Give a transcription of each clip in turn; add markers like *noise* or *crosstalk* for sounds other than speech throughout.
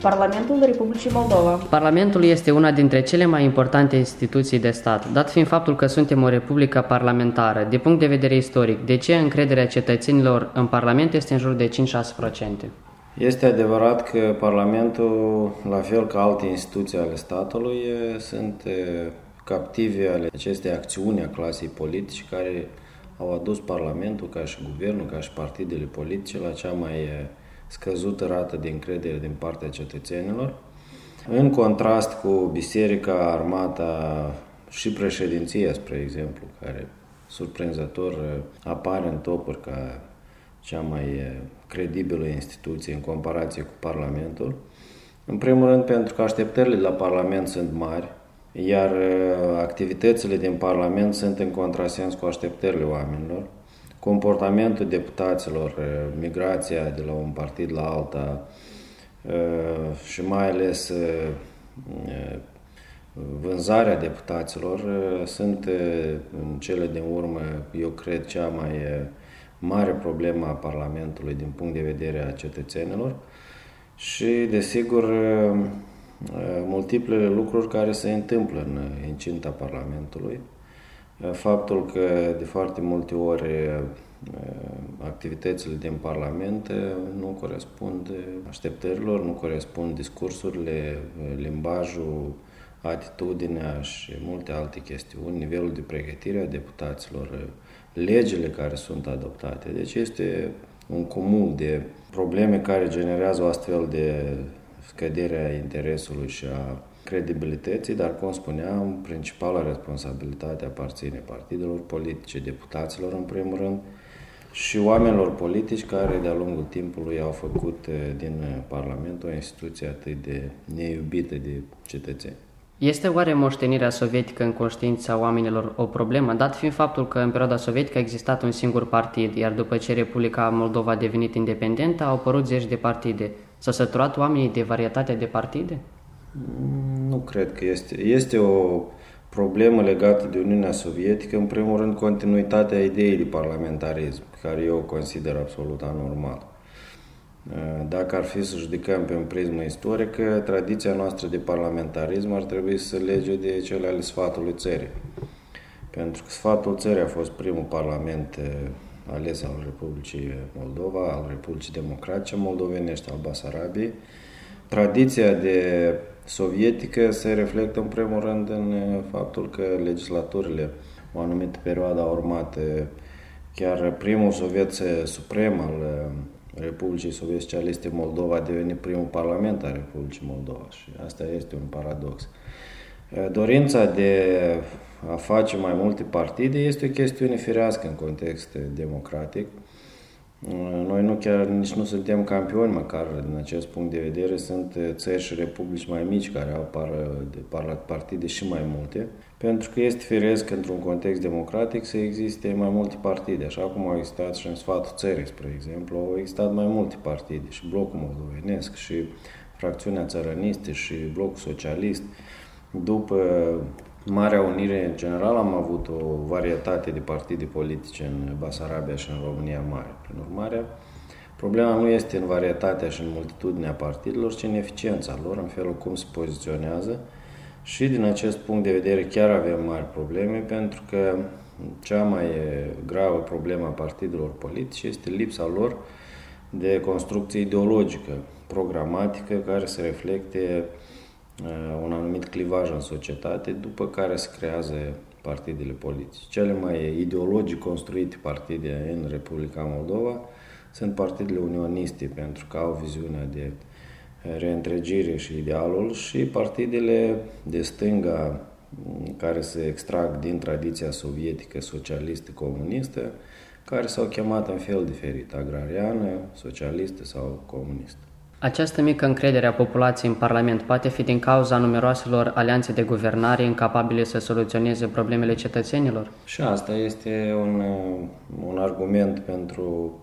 Parlamentul Republicii Moldova. Parlamentul este una dintre cele mai importante instituții de stat, dat fiind faptul că suntem o republică parlamentară. De punct de vedere istoric, de ce încrederea cetățenilor în Parlament este în jur de 5-6%? Este adevărat că Parlamentul, la fel ca alte instituții ale statului, sunt captive ale acestei acțiuni a clasei politice care au adus Parlamentul, ca și guvernul, ca și partidele politice, la cea mai scăzută rată de încredere din partea cetățenilor. În contrast cu biserica, armata și președinția, spre exemplu, care surprinzător apare în topuri ca cea mai credibilă instituție în comparație cu Parlamentul. În primul rând pentru că așteptările la Parlament sunt mari, iar activitățile din Parlament sunt în contrasens cu așteptările oamenilor. Comportamentul deputaților, eh, migrația de la un partid la alta eh, și mai ales eh, vânzarea deputaților sunt în cele din urmă, eu cred, cea mai mare problemă a Parlamentului din punct de vedere a cetățenilor. Și, desigur, multiplele lucruri care se întâmplă în incinta Parlamentului. Faptul că de foarte multe ori activitățile din Parlament nu corespund așteptărilor, nu corespund discursurile, limbajul, atitudinea și multe alte chestiuni, nivelul de pregătire a deputaților, legile care sunt adoptate. Deci este un cumul de probleme care generează o astfel de scădere a interesului și a credibilității, dar, cum spuneam, principala responsabilitate aparține partidelor politice, deputaților în primul rând, și oamenilor politici care de-a lungul timpului au făcut eh, din Parlament o instituție atât de neiubită de cetățeni. Este oare moștenirea sovietică în conștiința oamenilor o problemă, dat fiind faptul că în perioada sovietică a existat un singur partid, iar după ce Republica Moldova a devenit independentă, au apărut zeci de partide. S-au săturat oamenii de varietatea de partide? Nu cred că este. Este o problemă legată de Uniunea Sovietică, în primul rând continuitatea ideii de parlamentarism, care eu o consider absolut anormal. Dacă ar fi să judecăm pe un prismă istorică, tradiția noastră de parlamentarism ar trebui să lege de cele ale sfatului țării. Pentru că sfatul țării a fost primul parlament ales al Republicii Moldova, al Republicii Democratice Moldovenești, al Basarabiei. Tradiția de sovietică se reflectă în primul rând în uh, faptul că legislaturile o anumită perioadă au urmat uh, chiar primul soviet suprem al uh, Republicii Soviet Socialiste Moldova a devenit primul parlament al Republicii Moldova și asta este un paradox. Dorința de a face mai multe partide este o chestiune firească în context democratic. Noi nu chiar nici nu suntem campioni, măcar din acest punct de vedere. Sunt uh, țări și republici mai mici care au par, de partide și mai multe, pentru că este firesc într-un context democratic să existe mai multe partide, așa cum au existat și în sfatul țării, spre exemplu, au existat mai multe partide, și blocul moldovenesc, și fracțiunea țărănistă, și blocul socialist. După Marea Unire, în general, am avut o varietate de partide politice în Basarabia și în România Mare. Prin urmare, problema nu este în varietatea și în multitudinea partidelor, ci în eficiența lor, în felul cum se poziționează. Și din acest punct de vedere chiar avem mari probleme, pentru că cea mai gravă problemă a partidelor politice este lipsa lor de construcție ideologică, programatică, care să reflecte Uh, un anumit clivaj în societate, după care se creează partidele politice. Cele mai ideologic construite partide în Republica Moldova sunt partidele unioniste, pentru că au viziunea de reîntregire și idealul și partidele de stânga mm, care se extrag din tradiția sovietică, socialistă, comunistă, care s-au chemat în fel diferit, agrariană, socialistă sau comunistă. Această mică încredere a populației în Parlament poate fi din cauza numeroaselor alianțe de guvernare incapabile să soluționeze problemele cetățenilor? Și asta este un, un argument pentru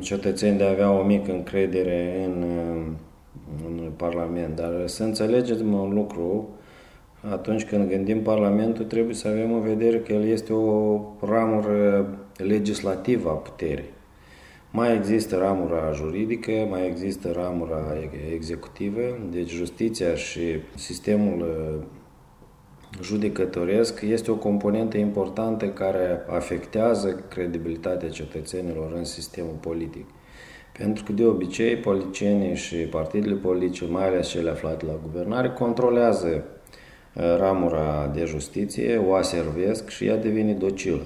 cetățeni de a avea o mică încredere în, în Parlament. Dar să înțelegem un lucru, atunci când gândim Parlamentul, trebuie să avem în vedere că el este o ramură legislativă a puterii Mai există ramura juridică, mai există ramura executivă, deci justiția și sistemul uh, judecătoresc este o componentă importantă care afectează credibilitatea cetățenilor în sistemul politic. Pentru că de obicei politicienii și partidele politice, mai ales cele aflate la guvernare, controlează uh, ramura de justiție, o aservesc și ea devine docilă.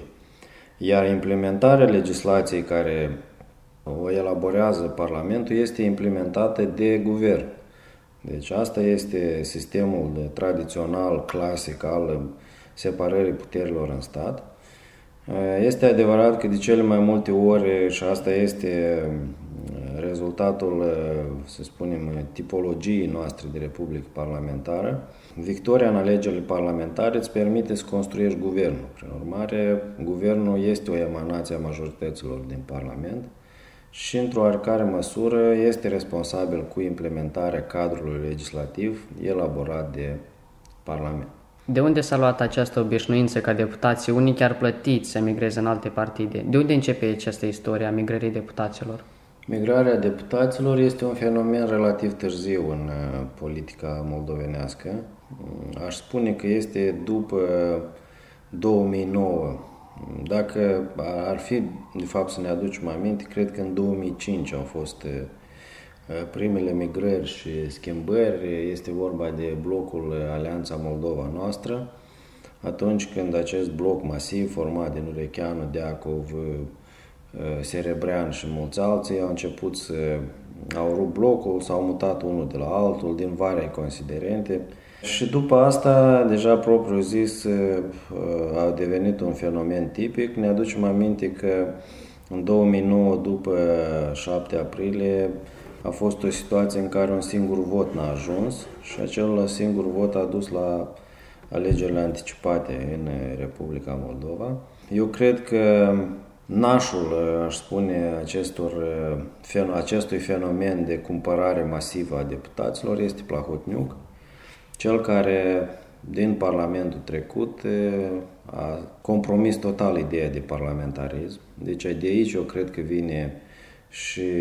Iar implementarea legislației care o elaborează Parlamentul este implementată de guvern. Deci asta este sistemul de tradițional, clasic al separării puterilor în stat. Este adevărat că de cele mai multe ori, și asta este rezultatul, să spunem, tipologiei noastre de republică parlamentară, victoria în alegerile parlamentare îți permite să construiești guvernul. Prin urmare, guvernul este o emanație a majorităților din Parlament și, într-o oarecare măsură, este responsabil cu implementarea cadrului legislativ elaborat de Parlament. De unde s-a luat această obișnuință ca deputații, unii chiar plătiți să migreze în alte partide? De unde începe această istorie a migrării deputaților? Migrarea deputaților este un fenomen relativ târziu în uh, politica moldovenească. Mm, aș spune că este după 2009 dacă ar fi, de fapt, să ne aducem aminte, cred că în 2005 au fost primele migrări și schimbări. Este vorba de blocul Alianța Moldova noastră, atunci când acest bloc masiv format din Urecheanu, Deacov, Serebrean și mulți alții au început să au rupt blocul, s-au mutat unul de la altul din vari considerente, și după asta, deja propriu zis, uh, a devenit un fenomen tipic. Ne aducem aminte că în 2009, după 7 aprilie, a fost o situație în care un singur vot n-a ajuns și acel singur vot a dus la alegerile anticipate în Republica Moldova. Eu cred că nașul, aș spune, acestor, acestui fenomen de cumpărare masivă a deputaților este Plahotniuc, cel care din Parlamentul trecut a compromis total ideea de parlamentarism. Deci de aici eu cred că vine și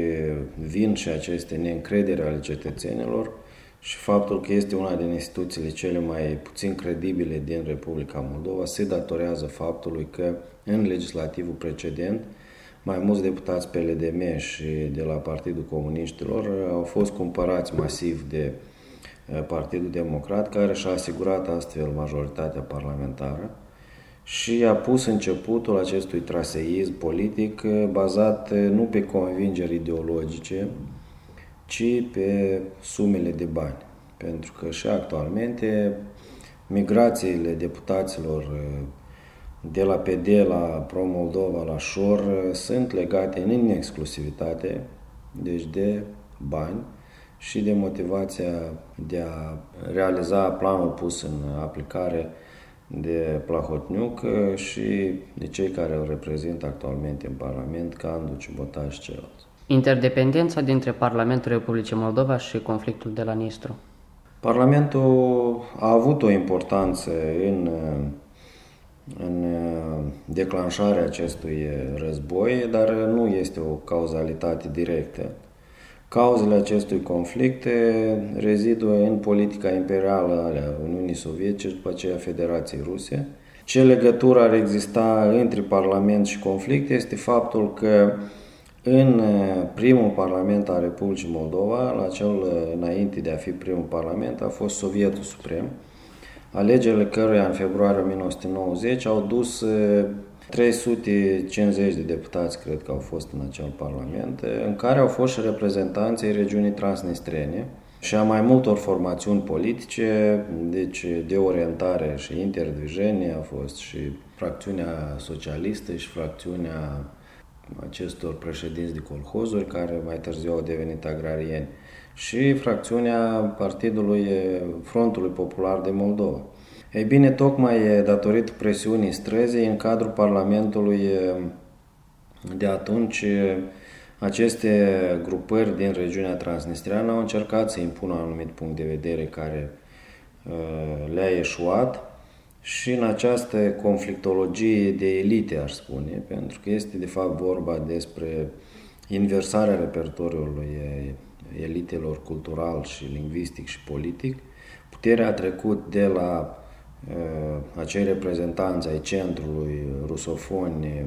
vin și aceste neîncredere ale cetățenilor și faptul că este una din instituțiile cele mai puțin credibile din Republica Moldova se datorează faptului că în legislativul precedent mai mulți deputați PLDM și de la Partidul Comuniștilor au fost cumpărați masiv de Partidul Democrat, care și-a asigurat astfel majoritatea parlamentară și a pus începutul acestui traseism politic bazat nu pe convingeri ideologice, ci pe sumele de bani. Pentru că și actualmente migrațiile deputaților de la PD la Pro-Moldova la Șor sunt legate în exclusivitate, deci de bani, și de motivația de a realiza planul pus în aplicare de Plahotniuc și de cei care îl reprezintă actualmente în Parlament, ca Andu Cibotaj și ceilalți. Interdependența dintre Parlamentul Republicii Moldova și conflictul de la Nistru. Parlamentul a avut o importanță în, în declanșarea acestui război, dar nu este o cauzalitate directă. Cauzele acestui conflict rezidă în politica imperială a Uniunii Sovietice și după aceea Federației Ruse. Ce legătură ar exista între Parlament și conflict este faptul că în primul Parlament al Republicii Moldova, la cel înainte de a fi primul Parlament, a fost Sovietul Suprem, alegerile căruia în februarie 1990 au dus 350 de deputați, cred că au fost în acel parlament, în care au fost și reprezentanții regiunii transnistrene și a mai multor formațiuni politice, deci de orientare și interdvijenie a fost și fracțiunea socialistă și fracțiunea acestor președinți de colhozuri, care mai târziu au devenit agrarieni, și fracțiunea Partidului Frontului Popular de Moldova. Ei bine, tocmai datorită presiunii străzii în cadrul Parlamentului de atunci, aceste grupări din regiunea transnistreană au încercat să impună un anumit punct de vedere care le-a eșuat și în această conflictologie de elite, aș spune, pentru că este de fapt vorba despre inversarea repertoriului elitelor cultural și lingvistic și politic. Puterea a trecut de la uh, acei reprezentanți ai centrului, rusofoni,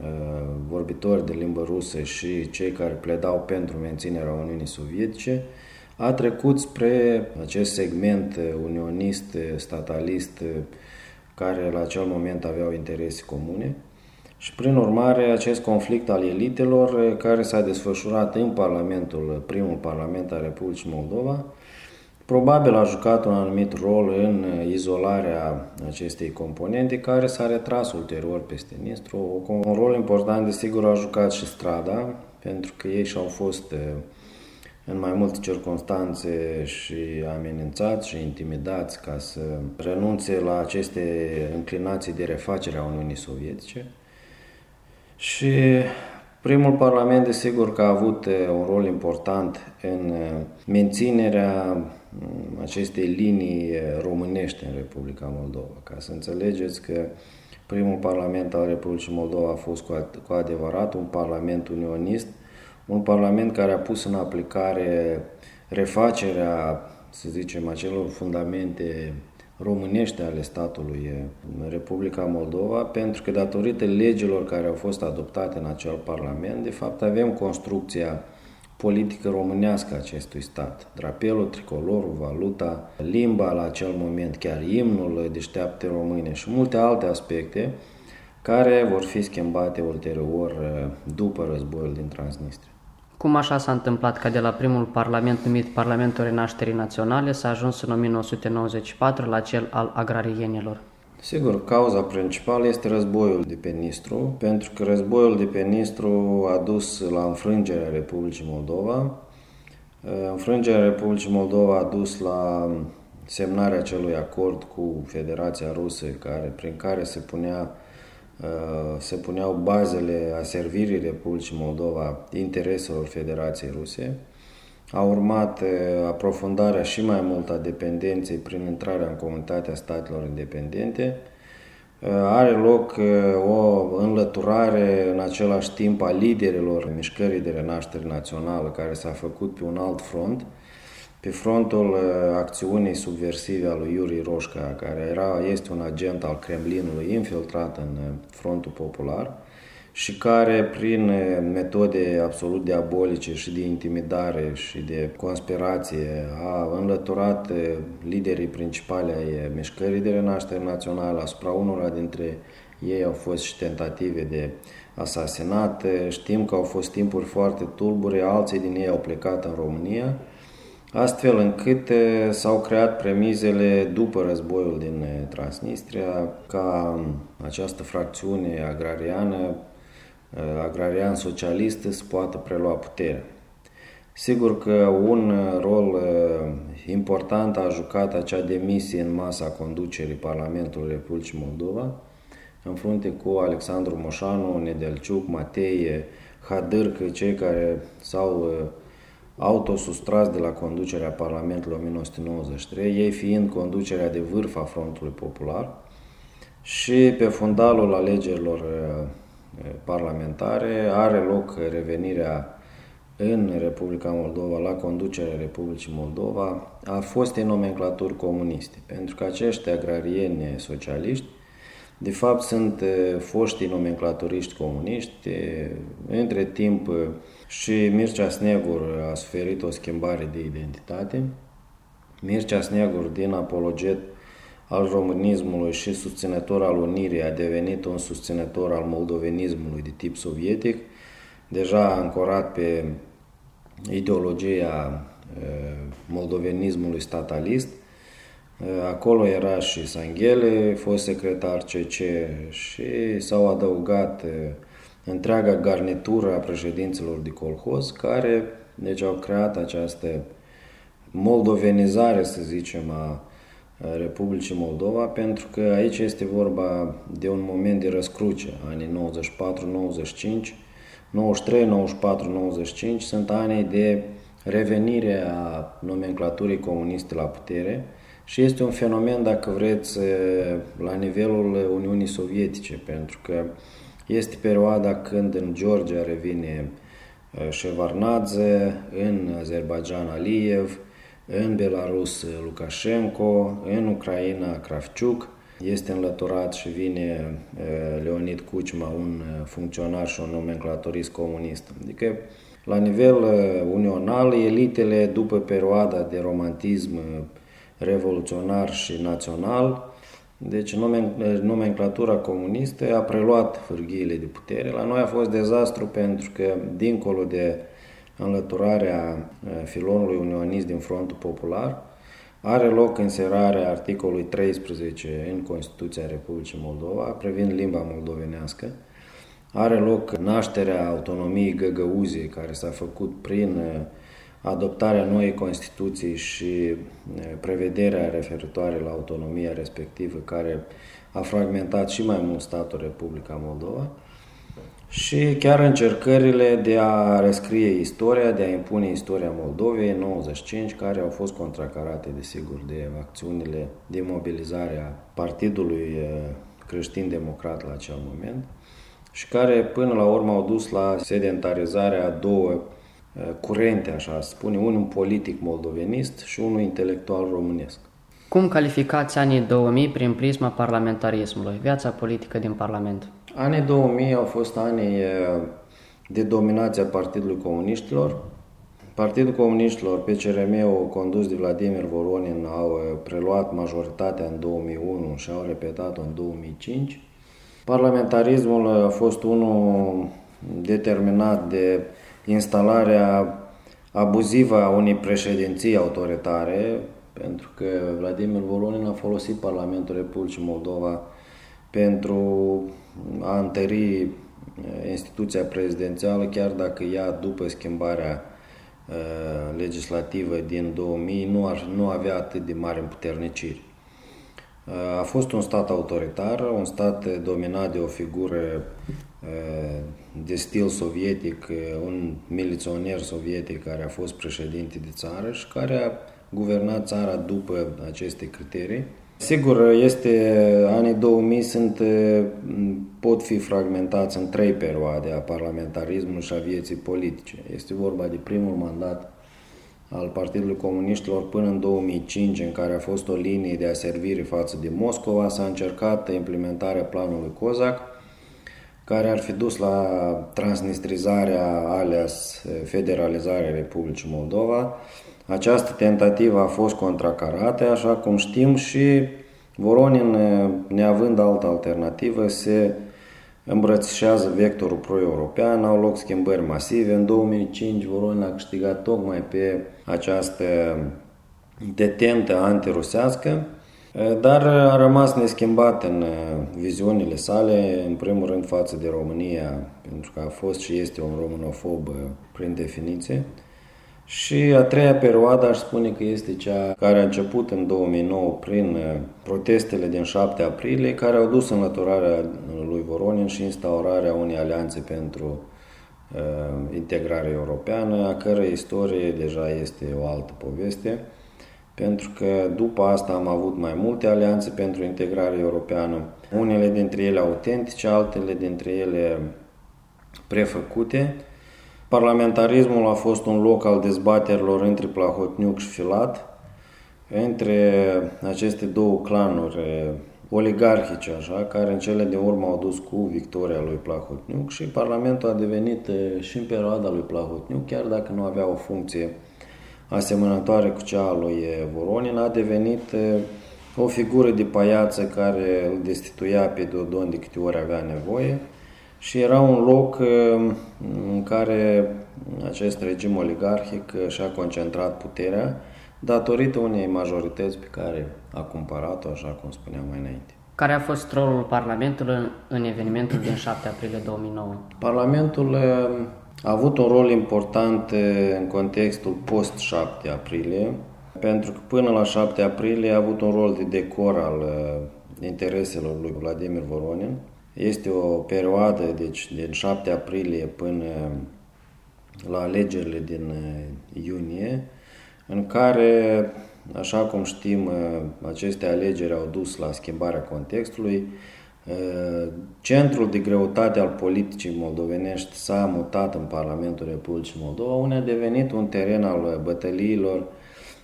uh, vorbitori de limbă rusă și cei care pledau pentru menținerea Uniunii Sovietice, a trecut spre acest segment unionist, statalist, care la acel moment aveau interese comune. Și prin urmare, acest conflict al elitelor, care s-a desfășurat în Parlamentul, primul Parlament al Republicii Moldova, probabil a jucat un anumit rol în izolarea acestei componente, care s-a retras ulterior peste Nistru. Un rol important, desigur, a jucat și strada, pentru că ei și-au fost în mai multe circunstanțe și amenințați și intimidați ca să renunțe la aceste înclinații de refacere a Uniunii Sovietice. Și primul Parlament, desigur că a avut un rol important în menținerea mm, acestei linii românești în Republica Moldova. Ca să înțelegeți că primul Parlament al Republicii Moldova a fost cu adevărat un Parlament unionist, un Parlament care a pus în aplicare refacerea, să zicem, acelor fundamente românești ale statului în Republica Moldova, pentru că datorită legilor care au fost adoptate în acel Parlament, de fapt avem construcția politică românească a acestui stat. Drapelul, tricolorul, valuta, limba la acel moment, chiar imnul deșteapte române și multe alte aspecte care vor fi schimbate ulterior după războiul din Transnistria. Cum așa s-a întâmplat ca de la primul parlament numit Parlamentul Renașterii Naționale s-a ajuns în 1994 la cel al agrarienilor? Sigur, cauza principală este războiul de pe Nistru, pentru că războiul de pe Nistru a dus la înfrângerea Republicii Moldova. Înfrângerea Republicii Moldova a dus la semnarea acelui acord cu Federația Rusă, care, prin care se punea Uh, se puneau bazele a servirii Republicii Moldova intereselor Federației Ruse. A urmat uh, aprofundarea și mai mult a dependenței prin intrarea în comunitatea statelor independente. Uh, are loc o înlăturare în același timp a liderilor mișcării de renaștere națională care s-a făcut pe un alt front, pe frontul uh, acțiunii subversive a lui Iuri Roșca, care era, este un agent al Kremlinului infiltrat în uh, frontul popular și care prin uh, metode absolut diabolice și de intimidare și de conspirație a înlăturat liderii principali ai mișcării de renaștere națională, asupra unora dintre ei au fost și tentative de asasinat. Știm că au fost timpuri foarte tulbure, alții din ei au plecat în România, astfel încât s-au creat premizele după războiul din Transnistria ca această fracțiune agrariană, agrarian-socialistă să poată prelua puterea. Sigur că un rol important a jucat acea demisie în masa conducerii Parlamentului Republicii Moldova, în frunte cu Alexandru Moșanu, Nedelciuc, Mateie, Hadârcă, cei care s-au autosustras de la conducerea Parlamentului 1993, ei fiind conducerea de vârf a Frontului Popular și pe fundalul alegerilor uh, parlamentare are loc revenirea în Republica Moldova, la conducerea Republicii Moldova, a fostei nomenclaturi comuniste, pentru că acești agrarieni socialiști de fapt sunt uh, foștii nomenclaturiști comuniști, între timp și Mircea Snegur a suferit o schimbare de identitate. Mircea Snegur, din apologet al românismului și susținător al unirii, a devenit un susținător al moldovenismului de tip sovietic, deja ancorat pe ideologia moldovenismului statalist. Acolo era și Sanghele, fost secretar CC și s-au adăugat întreaga garnitură a președinților de colhoz, care deci au creat această moldovenizare, să zicem, a Republicii Moldova, pentru că aici este vorba de un moment de răscruce, anii 94-95, 93, 94, 95 sunt ani de revenire a nomenclaturii comuniste la putere și este un fenomen, dacă vreți, la nivelul Uniunii Sovietice, pentru că este perioada când în Georgia revine Shevardnadze, în Azerbaijan Aliyev, în Belarus Lukashenko, în Ucraina Kravchuk, este înlăturat și vine Leonid Kuchma, un funcționar și un nomenclatorist comunist. Adică, la nivel unional, elitele, după perioada de romantism revoluționar și național, deci nomenclatura comunistă a preluat fârghiile de putere. La noi a fost dezastru pentru că, dincolo de înlăturarea filonului unionist din Frontul Popular, are loc înserarea articolului 13 în Constituția Republicii Moldova privind limba moldovenească. Are loc nașterea autonomiei găgăuzii care s-a făcut prin adoptarea noii Constituții și prevederea referitoare la autonomia respectivă care a fragmentat și mai mult statul Republica Moldova și chiar încercările de a rescrie istoria, de a impune istoria Moldovei în 95, care au fost contracarate, desigur, de acțiunile de mobilizare a Partidului Creștin-Democrat la acel moment și care până la urmă au dus la sedentarizarea a două curente, așa spune, unul politic moldovenist și unul intelectual românesc. Cum calificați anii 2000 prin prisma parlamentarismului, viața politică din Parlament? Anii 2000 au fost ani de dominație a Partidului Comuniștilor. Partidul Comuniștilor, PCRM-ul condus de Vladimir Voronin, au preluat majoritatea în 2001 și au repetat-o în 2005. Parlamentarismul a fost unul determinat de instalarea abuzivă a unei președinții autoritare, pentru că Vladimir Voronin a folosit Parlamentul Republicii Moldova pentru a întări eh, instituția prezidențială, chiar dacă ea, după schimbarea eh, legislativă din 2000, nu, ar, nu avea atât de mari împuterniciri. Eh, a fost un stat autoritar, un stat dominat de o figură de stil sovietic, un miliționer sovietic care a fost președinte de țară și care a guvernat țara după aceste criterii. Sigur, este, anii 2000 sunt, pot fi fragmentați în trei perioade a parlamentarismului și a vieții politice. Este vorba de primul mandat al Partidului Comuniștilor până în 2005, în care a fost o linie de aservire față de Moscova, s-a încercat implementarea planului COZAC, care ar fi dus la transnistrizarea alias federalizarea Republicii Moldova. Această tentativă a fost contracarată, așa cum știm, și Voronin, neavând altă alternativă, se îmbrățișează vectorul pro-european, au loc schimbări masive. În 2005 Voronin a câștigat tocmai pe această detentă antirusească, dar a rămas neschimbat în viziunile sale, în primul rând față de România, pentru că a fost și este un românofob prin definiție. Și a treia perioadă aș spune că este cea care a început în 2009 prin protestele din 7 aprilie, care au dus înlăturarea lui Voronin și instaurarea unei alianțe pentru uh, integrare europeană, a cărei istorie deja este o altă poveste pentru că după asta am avut mai multe alianțe pentru integrare europeană, unele dintre ele autentice, altele dintre ele prefăcute. Parlamentarismul a fost un loc al dezbaterilor între Plahotniuc și Filat, între aceste două clanuri oligarhice, așa, care în cele de urmă au dus cu victoria lui Plahotniuc și Parlamentul a devenit și în perioada lui Plahotniuc, chiar dacă nu avea o funcție asemănătoare cu cea a lui Voronin, a devenit o figură de paiață care îl destituia pe Dodon de câte ori avea nevoie și era un loc în care acest regim oligarhic și-a concentrat puterea datorită unei majorități pe care a cumpărat-o, așa cum spuneam mai înainte. Care a fost rolul Parlamentului în evenimentul din 7 aprilie 2009? Parlamentul a avut un rol important în contextul post-7 aprilie, pentru că până la 7 aprilie a avut un rol de decor al intereselor lui Vladimir Voronin. Este o perioadă, deci din 7 aprilie până la alegerile din iunie, în care, așa cum știm, aceste alegeri au dus la schimbarea contextului, Centrul de greutate al politicii moldovenești s-a mutat în Parlamentul Republicii Moldova, unde a devenit un teren al bătăliilor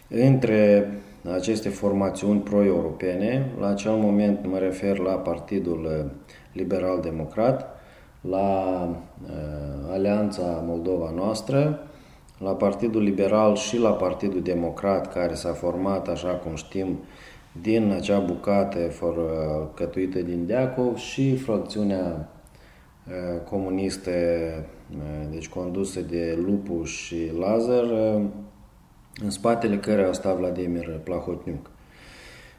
între aceste formațiuni pro-europene. La acel moment mă refer la Partidul Liberal-Democrat, la uh, Alianța Moldova Noastră, la Partidul Liberal și la Partidul Democrat, care s-a format, așa cum știm, din acea bucată cătuită din Deacov și fracțiunea uh, comunistă, uh, deci condusă de Lupu și Lazar, în spatele care a stat Vladimir Plahotniuc.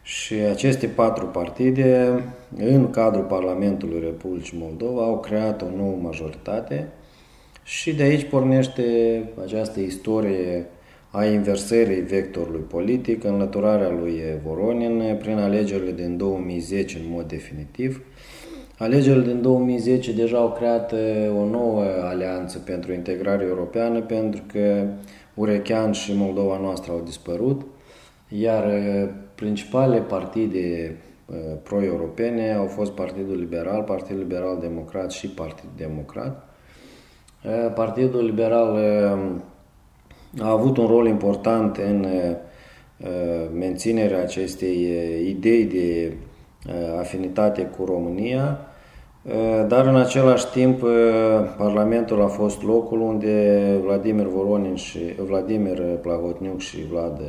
Și aceste patru partide, în cadrul Parlamentului Republicii Moldova, au creat o nouă majoritate și de aici pornește această istorie a inversării vectorului politic, înlăturarea lui Voronin prin alegerile din 2010 în mod definitiv. Alegerile din 2010 deja au creat o nouă alianță pentru integrare europeană pentru că Urechean și Moldova noastră au dispărut, iar principalele partide pro-europene au fost Partidul Liberal, Partidul Liberal Democrat și Partidul Democrat. Partidul Liberal a avut un rol important în menținerea acestei idei de afinitate cu România, dar în același timp Parlamentul a fost locul unde Vladimir Voronin și Vladimir Plahotniuc și Vlad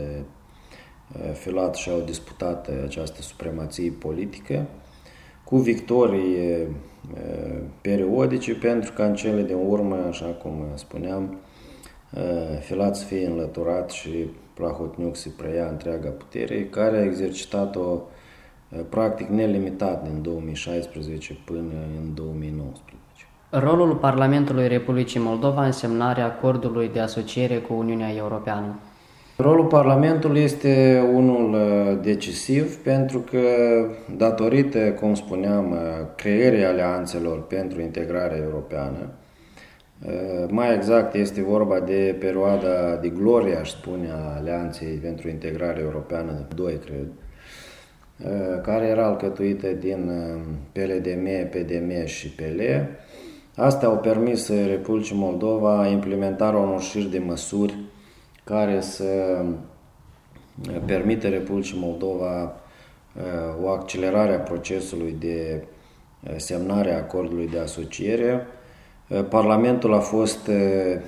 Filat și-au disputat această supremație politică cu victorii periodice, pentru că în cele de urmă, așa cum spuneam, Filat să fie înlăturat și Plahotniuc să preia întreaga putere, care a exercitat-o practic nelimitat din 2016 până în 2019. Rolul Parlamentului Republicii Moldova în semnarea acordului de asociere cu Uniunea Europeană. Rolul Parlamentului este unul decisiv pentru că, datorită, cum spuneam, creierii alianțelor pentru integrarea europeană, mai exact este vorba de perioada de glorie, aș spune, a Alianței pentru integrare europeană, doi cred, care era alcătuită din PLDM, PDM și PL. Astea au permis Republicii Moldova implementarea unor șiri de măsuri care să permite Republicii Moldova o accelerare a procesului de semnare a acordului de asociere. Parlamentul a fost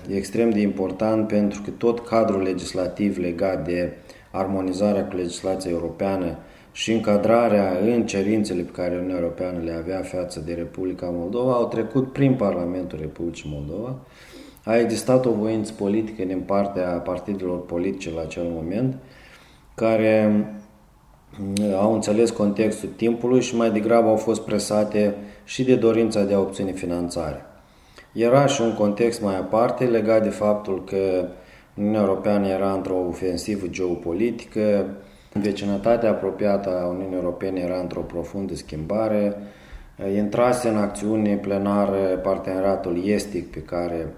extrem de important pentru că tot cadrul legislativ legat de armonizarea cu legislația europeană și încadrarea în cerințele pe care Uniunea Europeană le avea față de Republica Moldova au trecut prin Parlamentul Republicii Moldova a existat o voință politică din partea partidelor politice la acel moment, care mm, au înțeles contextul timpului și mai degrabă au fost presate și de dorința de a obține finanțare. Era și un context mai aparte legat de faptul că Uniunea Europeană era într-o ofensivă geopolitică, vecinătatea apropiată a Uniunii Europene era într-o profundă schimbare, intrase în acțiune plenară parteneriatul estic pe care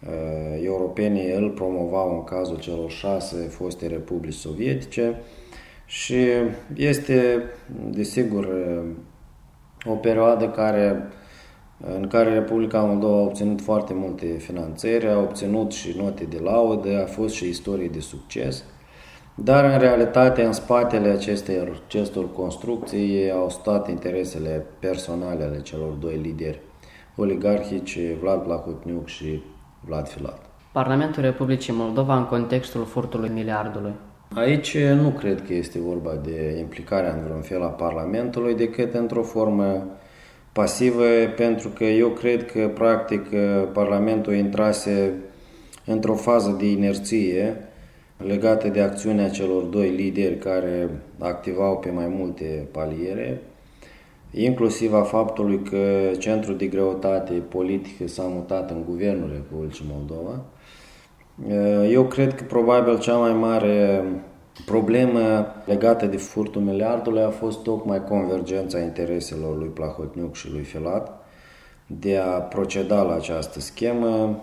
Uh, europenii îl promovau în cazul celor șase foste republici sovietice și este, desigur, uh, o perioadă care, în care Republica Moldova a obținut foarte multe finanțări, a obținut și note de laudă, a fost și istorie de succes, dar în realitate în spatele acestor, acestor construcții au stat interesele personale ale celor doi lideri oligarhici, Vlad Plahotniuc și Vlad Filat. Parlamentul Republicii Moldova în contextul furtului miliardului. Aici nu cred că este vorba de implicarea în vreun fel a Parlamentului, decât într-o formă pasivă, pentru că eu cred că, practic, Parlamentul intrase într-o fază de inerție legată de acțiunea celor doi lideri care activau pe mai multe paliere, inclusiv a faptului că centrul de greutate politică s-a mutat în guvernul Republicii Moldova. Eu cred că probabil cea mai mare problemă legată de furtul miliardului a fost tocmai convergența intereselor lui Plahotniuc și lui Filat de a proceda la această schemă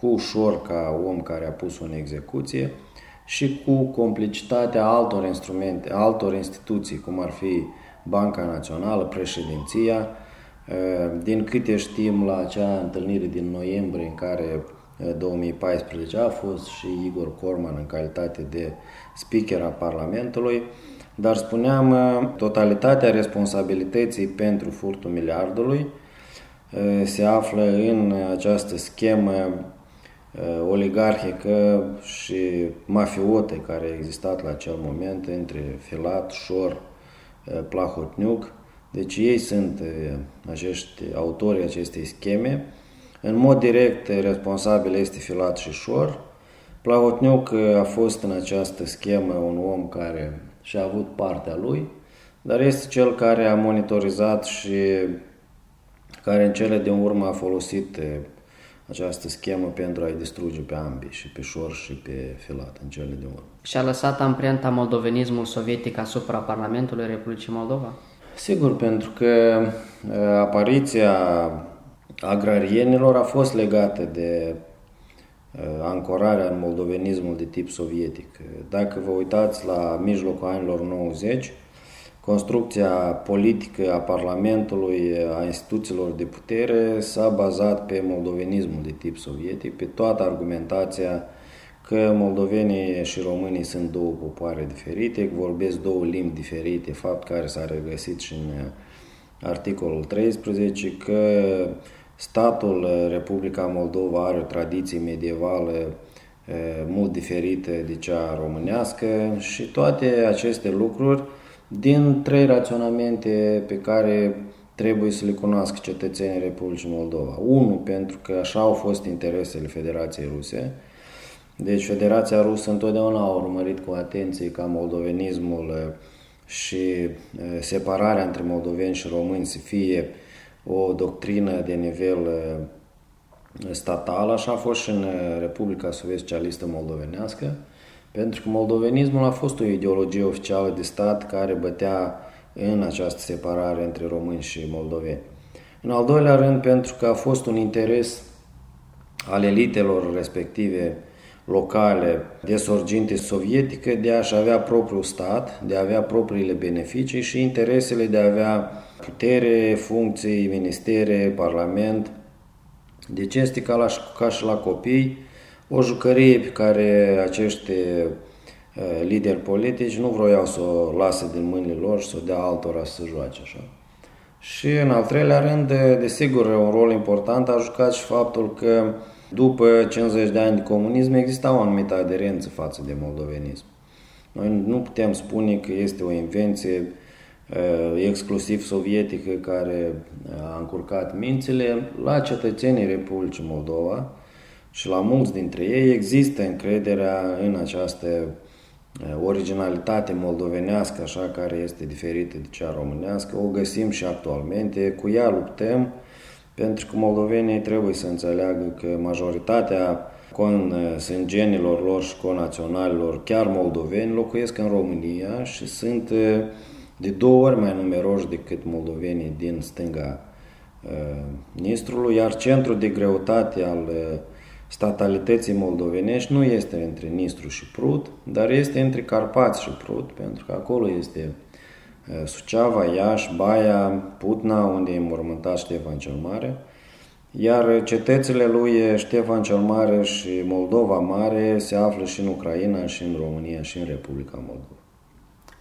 cu ușor ca om care a pus-o în execuție și cu complicitatea altor instrumente, altor instituții, cum ar fi Banca Națională, președinția. Din câte știm, la acea întâlnire din noiembrie în care 2014 a fost și Igor Corman în calitate de speaker a Parlamentului, dar spuneam, totalitatea responsabilității pentru furtul miliardului se află în această schemă oligarhică și mafiote care a existat la acel moment între Filat, Șor, Plahotniuc. Deci ei sunt acești autorii acestei scheme. În mod direct responsabil este Filat și Șor. Plahotniuc a fost în această schemă un om care și-a avut partea lui, dar este cel care a monitorizat și care în cele din urmă a folosit această schemă pentru a-i distruge pe ambii, și pe Șor și pe Filat, în cele din urmă. Și a lăsat amprenta moldovenismul sovietic asupra Parlamentului Republicii Moldova? Sigur, pentru că apariția agrarienilor a fost legată de ancorarea în moldovenismul de tip sovietic. Dacă vă uitați la mijlocul anilor 90, construcția politică a Parlamentului, a instituțiilor de putere s-a bazat pe moldovenismul de tip sovietic, pe toată argumentația că moldovenii și românii sunt două popoare diferite, vorbesc două limbi diferite, fapt care s-a regăsit și în articolul 13, că statul Republica Moldova are o tradiție medievală mult diferită de cea românească și toate aceste lucruri din trei raționamente pe care trebuie să le cunoască cetățenii Republicii Moldova. Unu, pentru că așa au fost interesele Federației Ruse. Deci Federația Rusă întotdeauna a urmărit cu atenție ca moldovenismul și separarea între moldoveni și români să fie o doctrină de nivel statal, așa a fost și în Republica Soviet-Socialistă Moldovenească. Pentru că moldovenismul a fost o ideologie oficială de stat care bătea în această separare între români și moldoveni. În al doilea rând, pentru că a fost un interes al elitelor respective locale de sorginte sovietică de a-și avea propriul stat, de a avea propriile beneficii și interesele de a avea putere, funcții, ministere, parlament. Deci este ca, la, ca și la copii, o jucărie pe care acești lideri politici nu vroiau să o lase din mâinile lor și să o dea altora să joace așa. Și în al treilea rând, desigur, un rol important a jucat și faptul că după 50 de ani de comunism exista o anumită aderență față de moldovenism. Noi nu putem spune că este o invenție uh, exclusiv sovietică care a încurcat mințile. La cetățenii Republicii Moldova, și la mulți dintre ei există încrederea în această originalitate moldovenească, așa care este diferită de cea românească, o găsim și actualmente, cu ea luptăm, pentru că moldovenii trebuie să înțeleagă că majoritatea con sângenilor lor și conaționalilor, chiar moldoveni, locuiesc în România și sunt de două ori mai numeroși decât moldovenii din stânga Nistrului, iar centrul de greutate al statalității moldovenești nu este între Nistru și Prut, dar este între Carpați și Prut, pentru că acolo este Suceava, Iași, Baia, Putna, unde e mormântat Ștefan cel Mare, iar cetățile lui Ștefan cel Mare și Moldova Mare se află și în Ucraina, și în România, și în Republica Moldova.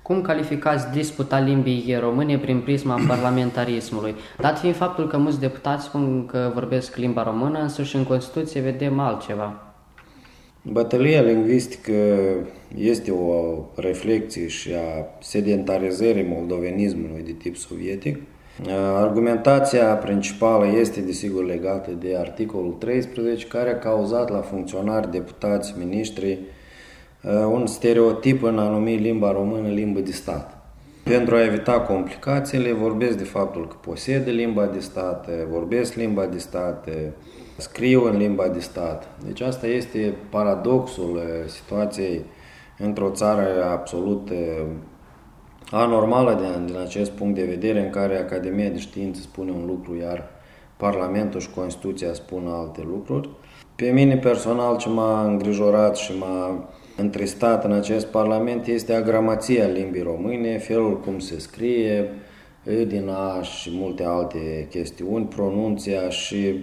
Cum calificați disputa limbii române prin prisma *coughs* parlamentarismului? Dat fiind faptul că mulți deputați spun că vorbesc limba română, însă și în Constituție vedem altceva. Bătălia lingvistică este o reflexie și a sedentarizării moldovenismului de tip sovietic. Argumentația principală este desigur legată de articolul 13 care a cauzat la funcționari, deputați, miniștri Uh, un stereotip în a numi limba română limbă de stat. Pentru a evita complicațiile, vorbesc de faptul că posedă limba de stat, vorbesc limba de stat, scriu în limba de stat. Deci asta este paradoxul uh, situației într-o țară absolut uh, anormală din, din acest punct de vedere, în care Academia de Științe spune un lucru, iar Parlamentul și Constituția spun alte lucruri. Pe mine personal ce m-a îngrijorat și m-a întristat în acest parlament este agramația limbii române, felul cum se scrie, din A și multe alte chestiuni, pronunția și uh,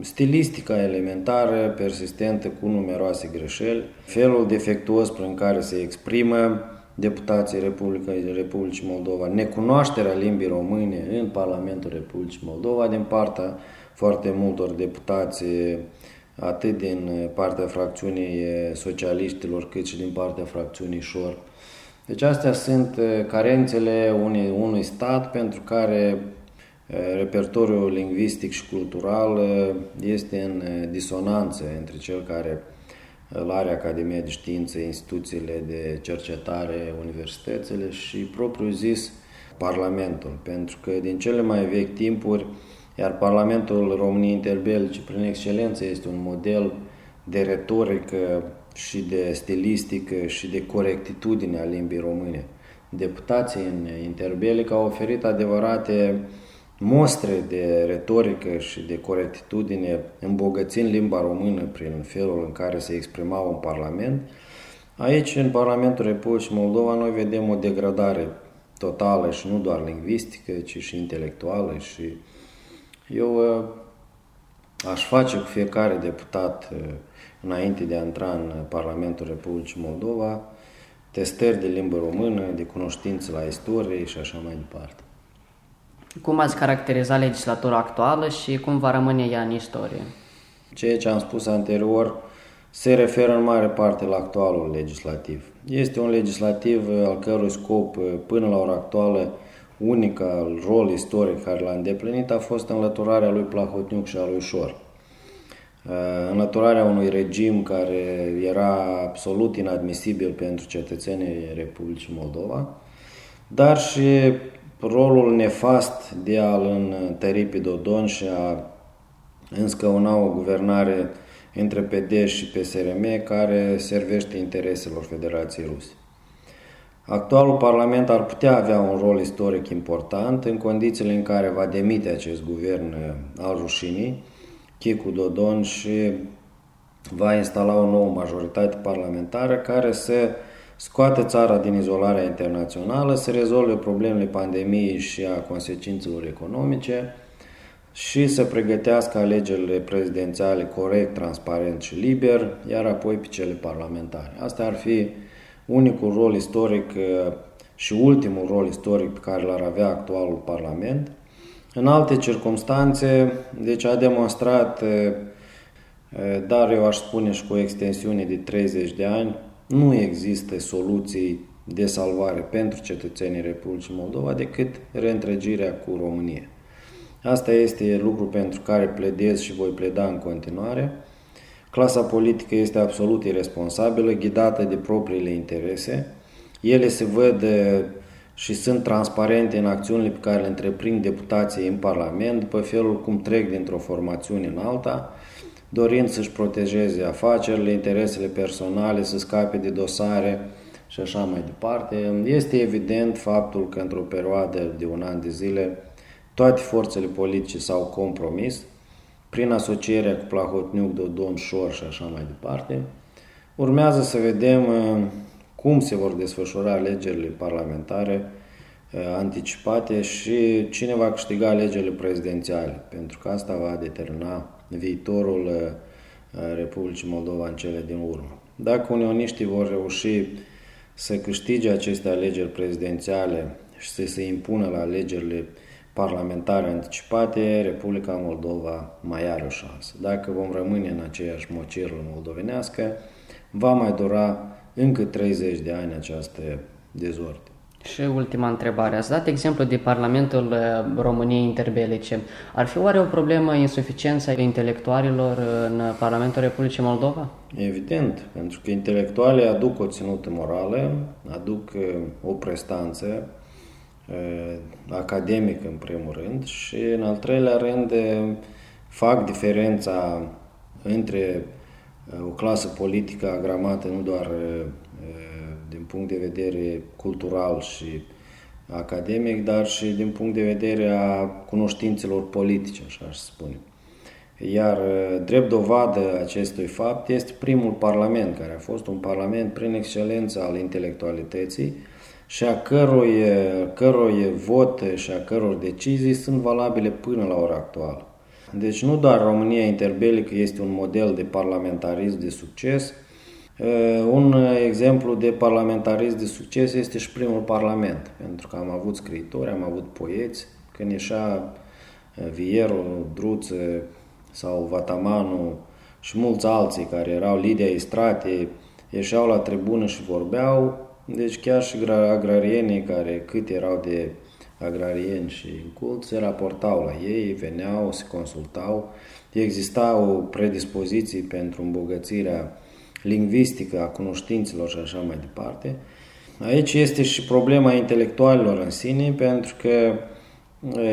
stilistica elementară, persistentă, cu numeroase greșeli, felul defectuos prin care se exprimă deputații Republicii, Republicii Moldova, necunoașterea limbii române în Parlamentul Republicii Moldova din partea foarte multor deputați atât din partea fracțiunii socialiștilor cât și din partea fracțiunii Șor. Deci astea sunt carențele unui, unui stat pentru care repertoriul lingvistic și cultural este în disonanță între cel care îl are Academia de Științe, instituțiile de cercetare, universitățile și propriu zis Parlamentul. Pentru că din cele mai vechi timpuri iar Parlamentul României Interbelice, prin excelență, este un model de retorică și de stilistică și de corectitudine a limbii române. Deputații în interbelic au oferit adevărate mostre de retorică și de corectitudine, îmbogățind limba română prin felul în care se exprimau în Parlament. Aici, în Parlamentul Republicii Moldova, noi vedem o degradare totală și nu doar lingvistică, ci și intelectuală și eu uh, aș face cu fiecare deputat uh, înainte de a intra în Parlamentul Republicii Moldova testări de limbă română, de cunoștință la istorie și așa mai departe. Cum ați caracteriza legislatura actuală și cum va rămâne ea în istorie? Ceea ce am spus anterior se referă în mare parte la actualul legislativ. Este un legislativ uh, al cărui scop până la ora actuală unica rol istoric care l-a îndeplinit a fost înlăturarea lui Plahotniuc și a lui Șor. Uh, înlăturarea unui regim care era absolut inadmisibil pentru cetățenii Republicii Moldova, dar și rolul nefast de a-l întări pe Dodon și a înscăuna o guvernare între PD și PSRM care servește intereselor Federației Ruse. Actualul Parlament ar putea avea un rol istoric important în condițiile în care va demite acest guvern uh, al rușinii, Chicu Dodon, și va instala o nouă majoritate parlamentară care să scoate țara din izolarea internațională, să rezolve problemele pandemiei și a consecințelor economice și să pregătească alegerile prezidențiale corect, transparent și liber, iar apoi pe cele parlamentare. Asta ar fi unicul rol istoric uh, și ultimul rol istoric pe care l-ar avea actualul Parlament. În alte circunstanțe, deci a demonstrat, uh, uh, dar eu aș spune și cu o extensiune de 30 de ani, nu există soluții de salvare pentru cetățenii Republicii Moldova decât reîntregirea cu România. Asta este lucru pentru care pledez și voi pleda în continuare. Clasa politică este absolut irresponsabilă, ghidată de propriile interese. Ele se văd și sunt transparente în acțiunile pe care le întreprind deputații în Parlament, după felul cum trec dintr-o formațiune în alta, dorind să-și protejeze afacerile, interesele personale, să scape de dosare și așa mai departe. Este evident faptul că într-o perioadă de un an de zile toate forțele politice s-au compromis, prin asocierea cu Plahotniuc, Dodon, Șor și așa mai departe. Urmează să vedem uh, cum se vor desfășura alegerile parlamentare uh, anticipate și cine va câștiga alegerile prezidențiale, pentru că asta va determina viitorul uh, Republicii Moldova în cele din urmă. Dacă unioniștii vor reuși să câștige aceste alegeri prezidențiale și să se impună la alegerile parlamentare anticipate, Republica Moldova mai are o șansă. Dacă vom rămâne în aceeași mocirlă moldovenească, va mai dura încă 30 de ani această dezordine. Și ultima întrebare. Ați dat exemplu de Parlamentul uh, României interbelice. Ar fi oare o problemă insuficiența intelectualilor în Parlamentul Republicii Moldova? Evident, pentru că intelectualii aduc o ținută morală, aduc uh, o prestanță, academic în primul rând și în al treilea rând fac diferența între o clasă politică agramată nu doar din punct de vedere cultural și academic, dar și din punct de vedere a cunoștințelor politice, așa aș spune. Iar drept dovadă acestui fapt este primul parlament, care a fost un parlament prin excelență al intelectualității, și a cărui, cărui vot și a căror decizii sunt valabile până la ora actuală. Deci nu doar România interbelică este un model de parlamentarism de succes, un exemplu de parlamentarism de succes este și primul parlament, pentru că am avut scriitori, am avut poeți, când ieșea Vieru, Druță sau Vatamanu și mulți alții care erau lideri ai stratei, ieșeau la tribună și vorbeau, deci chiar și agrarienii care cât erau de agrarieni și culți se raportau la ei, veneau, se consultau, existau predispoziții pentru îmbogățirea lingvistică a cunoștințelor și așa mai departe. Aici este și problema intelectualilor în sine, pentru că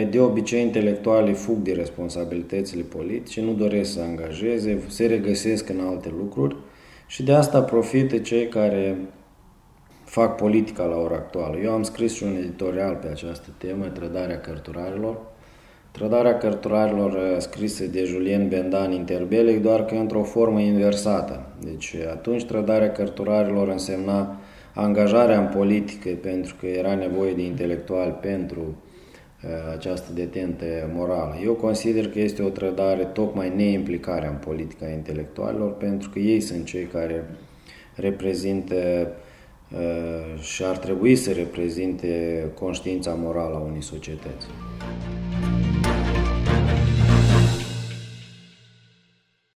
de obicei intelectualii fug de responsabilitățile politice, nu doresc să angajeze, se regăsesc în alte lucruri și de asta profită cei care fac politica la ora actuală. Eu am scris și un editorial pe această temă, Trădarea cărturarilor. Trădarea cărturarilor scrisă de Julien Bendan Interbelic, doar că într-o formă inversată. Deci atunci trădarea cărturarilor însemna angajarea în politică pentru că era nevoie de intelectuali pentru uh, această detentă morală. Eu consider că este o trădare tocmai neimplicarea în politica intelectualilor pentru că ei sunt cei care reprezintă Uh, și ar trebui să reprezinte conștiința morală a unei societăți.